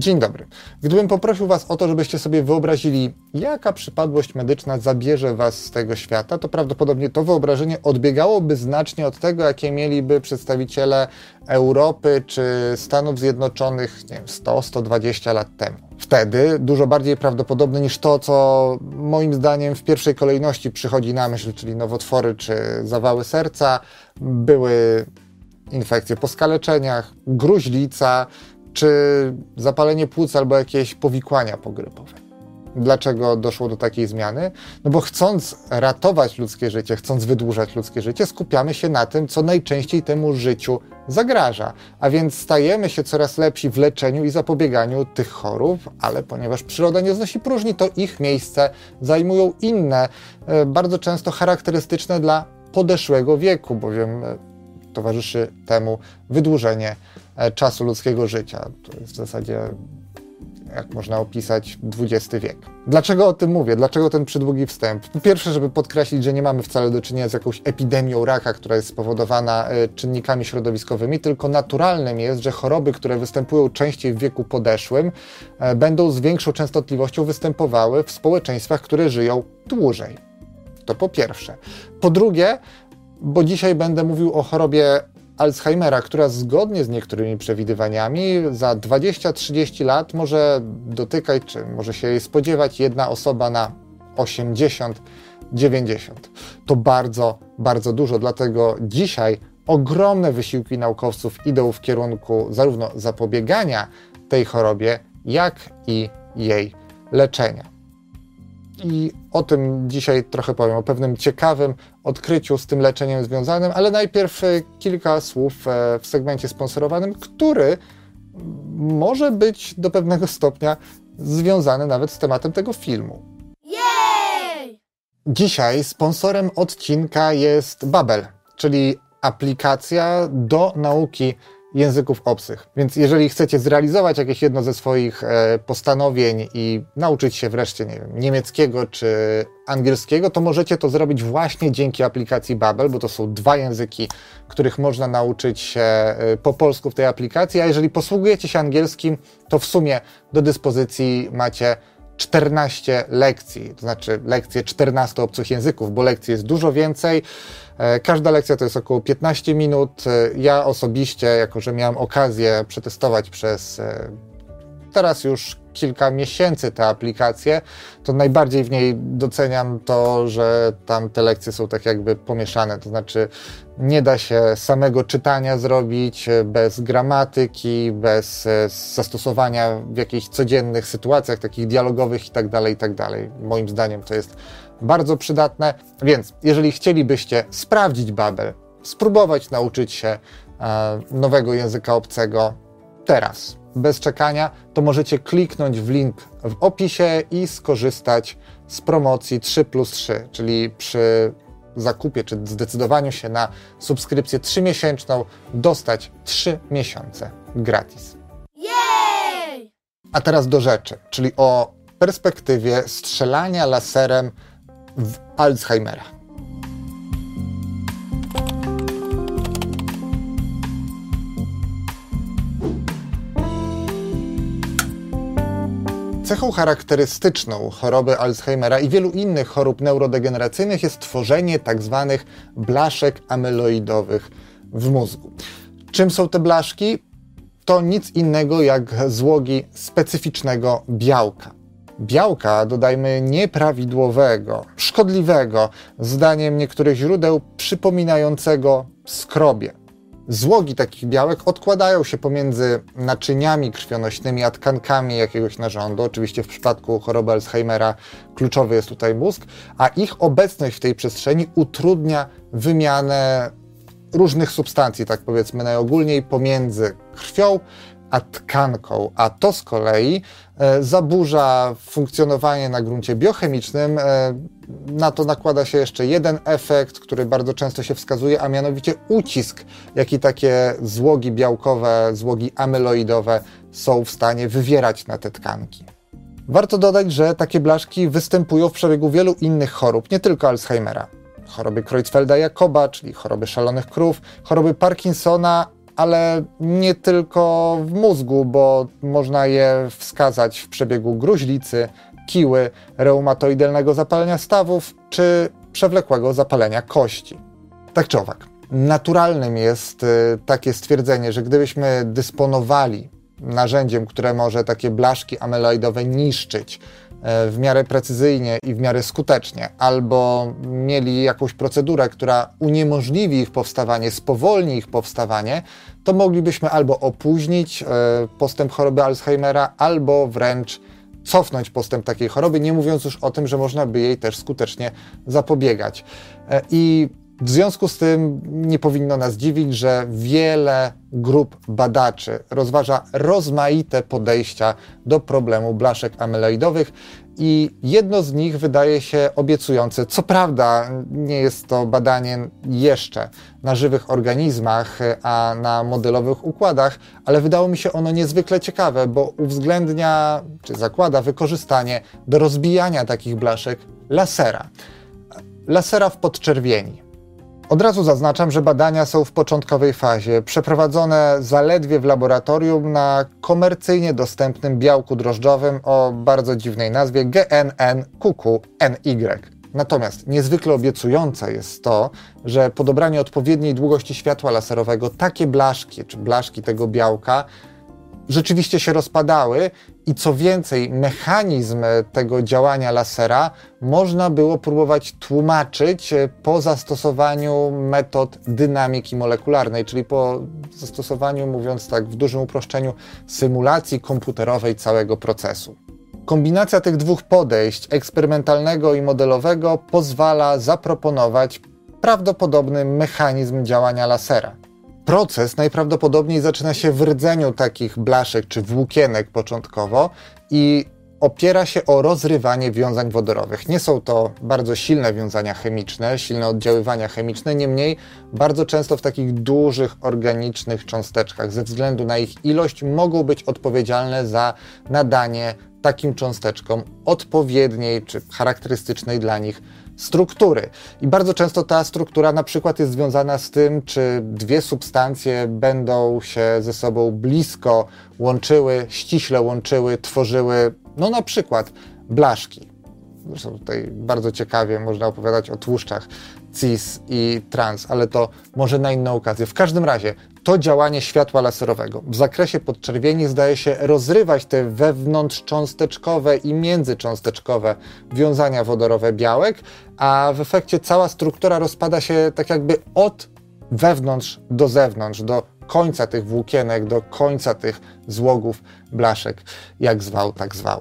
Dzień dobry. Gdybym poprosił Was o to, żebyście sobie wyobrazili, jaka przypadłość medyczna zabierze Was z tego świata, to prawdopodobnie to wyobrażenie odbiegałoby znacznie od tego, jakie mieliby przedstawiciele Europy czy Stanów Zjednoczonych, nie wiem, 100-120 lat temu. Wtedy dużo bardziej prawdopodobne niż to, co moim zdaniem w pierwszej kolejności przychodzi na myśl, czyli nowotwory czy zawały serca, były infekcje po skaleczeniach, gruźlica, czy zapalenie płuc albo jakieś powikłania pogrypowe. Dlaczego doszło do takiej zmiany? No bo chcąc ratować ludzkie życie, chcąc wydłużać ludzkie życie, skupiamy się na tym, co najczęściej temu życiu zagraża. A więc stajemy się coraz lepsi w leczeniu i zapobieganiu tych chorób, ale ponieważ przyroda nie znosi próżni, to ich miejsce zajmują inne, e, bardzo często charakterystyczne dla podeszłego wieku, bowiem e, towarzyszy temu wydłużenie e, czasu ludzkiego życia. To jest w zasadzie, jak można opisać, XX wiek. Dlaczego o tym mówię? Dlaczego ten przydługi wstęp? Po pierwsze, żeby podkreślić, że nie mamy wcale do czynienia z jakąś epidemią raka, która jest spowodowana e, czynnikami środowiskowymi, tylko naturalnym jest, że choroby, które występują częściej w wieku podeszłym, e, będą z większą częstotliwością występowały w społeczeństwach, które żyją dłużej. To po pierwsze. Po drugie, bo dzisiaj będę mówił o chorobie Alzheimera, która zgodnie z niektórymi przewidywaniami za 20-30 lat może dotykać, czy może się jej spodziewać jedna osoba na 80, 90. To bardzo, bardzo dużo, dlatego dzisiaj ogromne wysiłki naukowców idą w kierunku zarówno zapobiegania tej chorobie, jak i jej leczenia. I o tym dzisiaj trochę powiem, o pewnym ciekawym odkryciu z tym leczeniem związanym, ale najpierw e, kilka słów e, w segmencie sponsorowanym, który może być do pewnego stopnia związany nawet z tematem tego filmu. Jej! Dzisiaj sponsorem odcinka jest Babel, czyli aplikacja do nauki języków obcych. Więc jeżeli chcecie zrealizować jakieś jedno ze swoich e, postanowień i nauczyć się wreszcie, nie wiem, niemieckiego czy angielskiego, to możecie to zrobić właśnie dzięki aplikacji Babel, bo to są dwa języki, których można nauczyć się e, po polsku w tej aplikacji, a jeżeli posługujecie się angielskim, to w sumie do dyspozycji macie 14 lekcji, to znaczy lekcje 14 obcych języków, bo lekcji jest dużo więcej. E, każda lekcja to jest około 15 minut. E, ja osobiście, jako że miałem okazję przetestować przez e, teraz już kilka miesięcy tę aplikację, to najbardziej w niej doceniam to, że tam te lekcje są tak jakby pomieszane. To znaczy, nie da się samego czytania zrobić bez gramatyki, bez zastosowania w jakichś codziennych sytuacjach, takich dialogowych itd., tak itd. Tak Moim zdaniem to jest bardzo przydatne. Więc jeżeli chcielibyście sprawdzić Babel, spróbować nauczyć się e, nowego języka obcego teraz, bez czekania, to możecie kliknąć w link w opisie i skorzystać z promocji 3 plus 3, czyli przy zakupie czy zdecydowaniu się na subskrypcję 3-miesięczną dostać 3 miesiące gratis. Jej! A teraz do rzeczy, czyli o perspektywie strzelania laserem w Alzheimera. Cechą charakterystyczną choroby Alzheimera i wielu innych chorób neurodegeneracyjnych jest tworzenie tzw. Tak blaszek amyloidowych w mózgu. Czym są te blaszki? To nic innego jak złogi specyficznego białka białka, dodajmy nieprawidłowego, szkodliwego, zdaniem niektórych źródeł przypominającego skrobie. Złogi takich białek odkładają się pomiędzy naczyniami krwionośnymi a tkankami jakiegoś narządu. Oczywiście w przypadku choroby Alzheimera kluczowy jest tutaj mózg, a ich obecność w tej przestrzeni utrudnia wymianę różnych substancji, tak powiedzmy najogólniej, pomiędzy krwią a tkanką, a to z kolei e, zaburza funkcjonowanie na gruncie biochemicznym. E, na to nakłada się jeszcze jeden efekt, który bardzo często się wskazuje, a mianowicie ucisk, jaki takie złogi białkowe, złogi amyloidowe są w stanie wywierać na te tkanki. Warto dodać, że takie blaszki występują w przebiegu wielu innych chorób, nie tylko Alzheimera. Choroby Creutzfelda-Jakoba, czyli choroby szalonych krów, choroby Parkinsona, ale nie tylko w mózgu, bo można je wskazać w przebiegu gruźlicy, kiły, reumatoidalnego zapalenia stawów czy przewlekłego zapalenia kości. Tak czy owak, naturalnym jest y, takie stwierdzenie, że gdybyśmy dysponowali narzędziem, które może takie blaszki amyloidowe niszczyć w miarę precyzyjnie i w miarę skutecznie, albo mieli jakąś procedurę, która uniemożliwi ich powstawanie, spowolni ich powstawanie, to moglibyśmy albo opóźnić e, postęp choroby Alzheimera, albo wręcz cofnąć postęp takiej choroby, nie mówiąc już o tym, że można by jej też skutecznie zapobiegać. E, I w związku z tym nie powinno nas dziwić, że wiele grup badaczy rozważa rozmaite podejścia do problemu blaszek amyloidowych i jedno z nich wydaje się obiecujące. Co prawda nie jest to badanie jeszcze na żywych organizmach, a na modelowych układach, ale wydało mi się ono niezwykle ciekawe, bo uwzględnia czy zakłada wykorzystanie do rozbijania takich blaszek lasera. Lasera w podczerwieni. Od razu zaznaczam, że badania są w początkowej fazie, przeprowadzone zaledwie w laboratorium na komercyjnie dostępnym białku drożdżowym o bardzo dziwnej nazwie GNN QQNY. Natomiast niezwykle obiecujące jest to, że po dobraniu odpowiedniej długości światła laserowego takie blaszki, czy blaszki tego białka rzeczywiście się rozpadały i co więcej, mechanizm tego działania lasera można było próbować tłumaczyć po zastosowaniu metod dynamiki molekularnej, czyli po zastosowaniu, mówiąc tak w dużym uproszczeniu, symulacji komputerowej całego procesu. Kombinacja tych dwóch podejść, eksperymentalnego i modelowego, pozwala zaproponować prawdopodobny mechanizm działania lasera. Proces najprawdopodobniej zaczyna się w rdzeniu takich blaszek czy włókienek początkowo i opiera się o rozrywanie wiązań wodorowych. Nie są to bardzo silne wiązania chemiczne, silne oddziaływania chemiczne, niemniej bardzo często w takich dużych organicznych cząsteczkach, ze względu na ich ilość, mogą być odpowiedzialne za nadanie takim cząsteczkom odpowiedniej czy charakterystycznej dla nich struktury. I bardzo często ta struktura na przykład jest związana z tym, czy dwie substancje będą się ze sobą blisko łączyły, ściśle łączyły, tworzyły, no na przykład blaszki. Zresztą tutaj bardzo ciekawie można opowiadać o tłuszczach cis i trans, ale to może na inną okazję. W każdym razie to działanie światła laserowego w zakresie podczerwieni zdaje się rozrywać te wewnątrzcząsteczkowe i międzycząsteczkowe wiązania wodorowe białek, a w efekcie cała struktura rozpada się tak jakby od wewnątrz do zewnątrz, do końca tych włókienek, do końca tych złogów blaszek, jak zwał, tak zwał.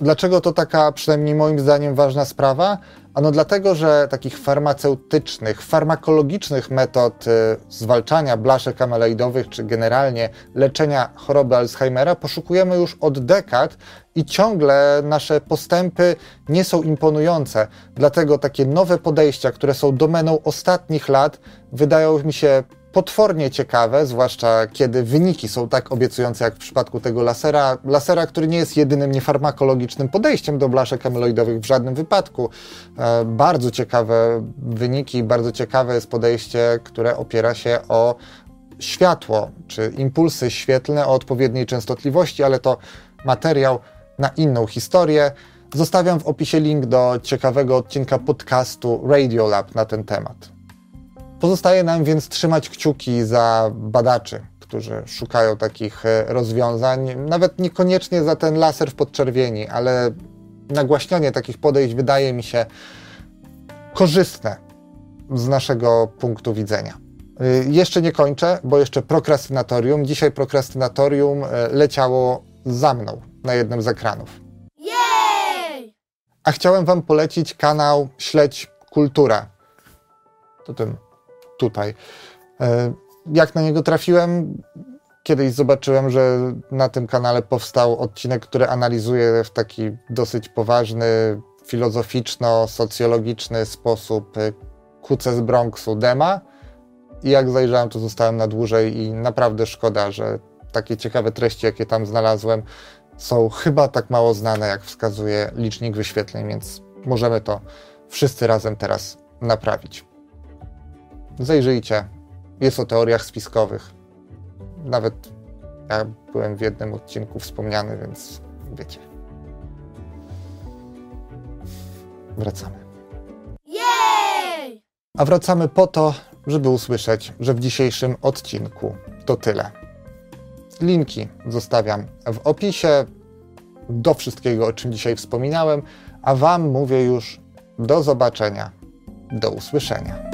Dlaczego to taka, przynajmniej moim zdaniem, ważna sprawa? Ano dlatego, że takich farmaceutycznych, farmakologicznych metod y, zwalczania blaszek amyloidowych, czy generalnie leczenia choroby Alzheimera poszukujemy już od dekad i ciągle nasze postępy nie są imponujące. Dlatego takie nowe podejścia, które są domeną ostatnich lat, wydają mi się potwornie ciekawe, zwłaszcza kiedy wyniki są tak obiecujące jak w przypadku tego lasera. Lasera, który nie jest jedynym niefarmakologicznym podejściem do blaszek amyloidowych w żadnym wypadku. E, bardzo ciekawe wyniki, bardzo ciekawe jest podejście, które opiera się o światło, czy impulsy świetlne o odpowiedniej częstotliwości, ale to materiał na inną historię. Zostawiam w opisie link do ciekawego odcinka podcastu Radiolab na ten temat. Pozostaje nam więc trzymać kciuki za badaczy, którzy szukają takich e, rozwiązań, nawet niekoniecznie za ten laser w podczerwieni, ale nagłaśnianie takich podejść wydaje mi się korzystne z naszego punktu widzenia. E, jeszcze nie kończę, bo jeszcze prokrastynatorium. Dzisiaj prokrastynatorium e, leciało za mną na jednym z ekranów. Jej! A chciałem Wam polecić kanał Śledź Kultura. To ten tutaj. E, jak na niego trafiłem? Kiedyś zobaczyłem, że na tym kanale powstał odcinek, który analizuje w taki dosyć poważny, filozoficzno-socjologiczny sposób e, kuce z Bronxu Dema. I jak zajrzałem, to zostałem na dłużej i naprawdę szkoda, że takie ciekawe treści, jakie tam znalazłem, są chyba tak mało znane, jak wskazuje licznik wyświetleń, więc możemy to wszyscy razem teraz naprawić. Zajrzyjcie. Jest o teoriach spiskowych. Nawet ja byłem w jednym odcinku wspomniany, więc wiecie. Wracamy. Jej! A wracamy po to, żeby usłyszeć, że w dzisiejszym odcinku to tyle. Linki zostawiam w opisie do wszystkiego, o czym dzisiaj wspominałem, a Wam mówię już do zobaczenia, do usłyszenia.